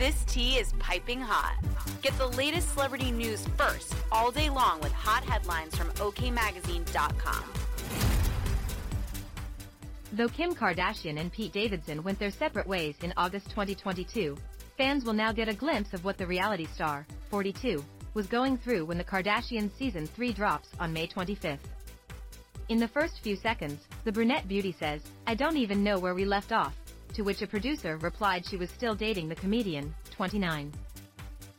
This tea is piping hot. Get the latest celebrity news first all day long with hot headlines from OKMagazine.com. Though Kim Kardashian and Pete Davidson went their separate ways in August 2022, fans will now get a glimpse of what the reality star, 42, was going through when the Kardashians season 3 drops on May 25th. In the first few seconds, the brunette beauty says, I don't even know where we left off, to which a producer replied she was still dating the comedian, 29.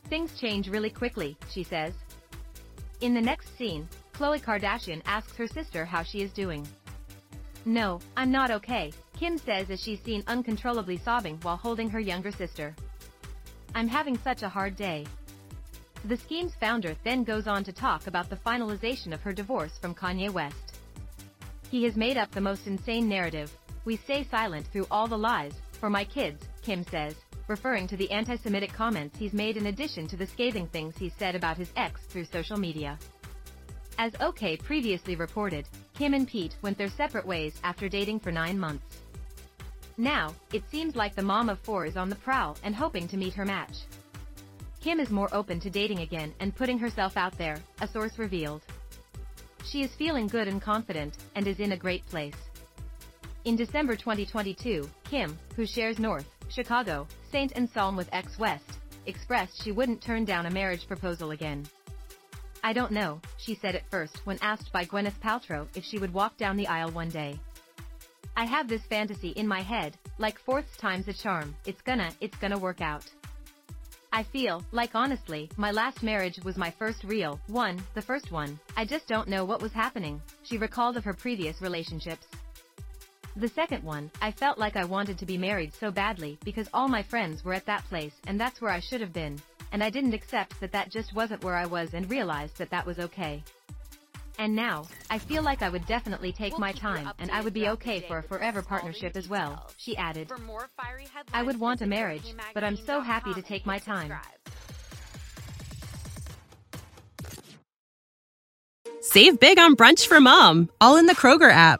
Things change really quickly, she says. In the next scene, Khloe Kardashian asks her sister how she is doing. No, I'm not okay, Kim says as she's seen uncontrollably sobbing while holding her younger sister. I'm having such a hard day. The SKIMS founder then goes on to talk about the finalization of her divorce from Kanye West. He has made up the most insane narrative. We stay silent through all the lies, for my kids, Kim says, referring to the anti-Semitic comments he's made in addition to the scathing things he's said about his ex through social media. As OK previously reported, Kim and Pete went their separate ways after dating for nine months. Now, it seems like the mom of four is on the prowl and hoping to meet her match. Kim is more open to dating again and putting herself out there, a source revealed. She is feeling good and confident, and is in a great place. In December 2022, Kim, who shares North, Chicago, Saint and Psalm with ex West, expressed she wouldn't turn down a marriage proposal again. I don't know, she said at first when asked by Gwyneth Paltrow if she would walk down the aisle one day. I have this fantasy in my head, like fourth time's a charm, it's gonna, it's gonna work out. I feel, like honestly, my last marriage was my first real one, the first one. I just don't know what was happening, she recalled of her previous relationships. The second one, I felt like I wanted to be married so badly because all my friends were at that place and that's where I should have been, and I didn't accept that that just wasn't where I was and realized that that was okay. And now, I feel like I would definitely take We'll my time and I would be okay for a forever partnership as well, she added. For more fiery I would want a marriage, but I'm so happy to take my time. Save big on brunch for mom, all in the Kroger app.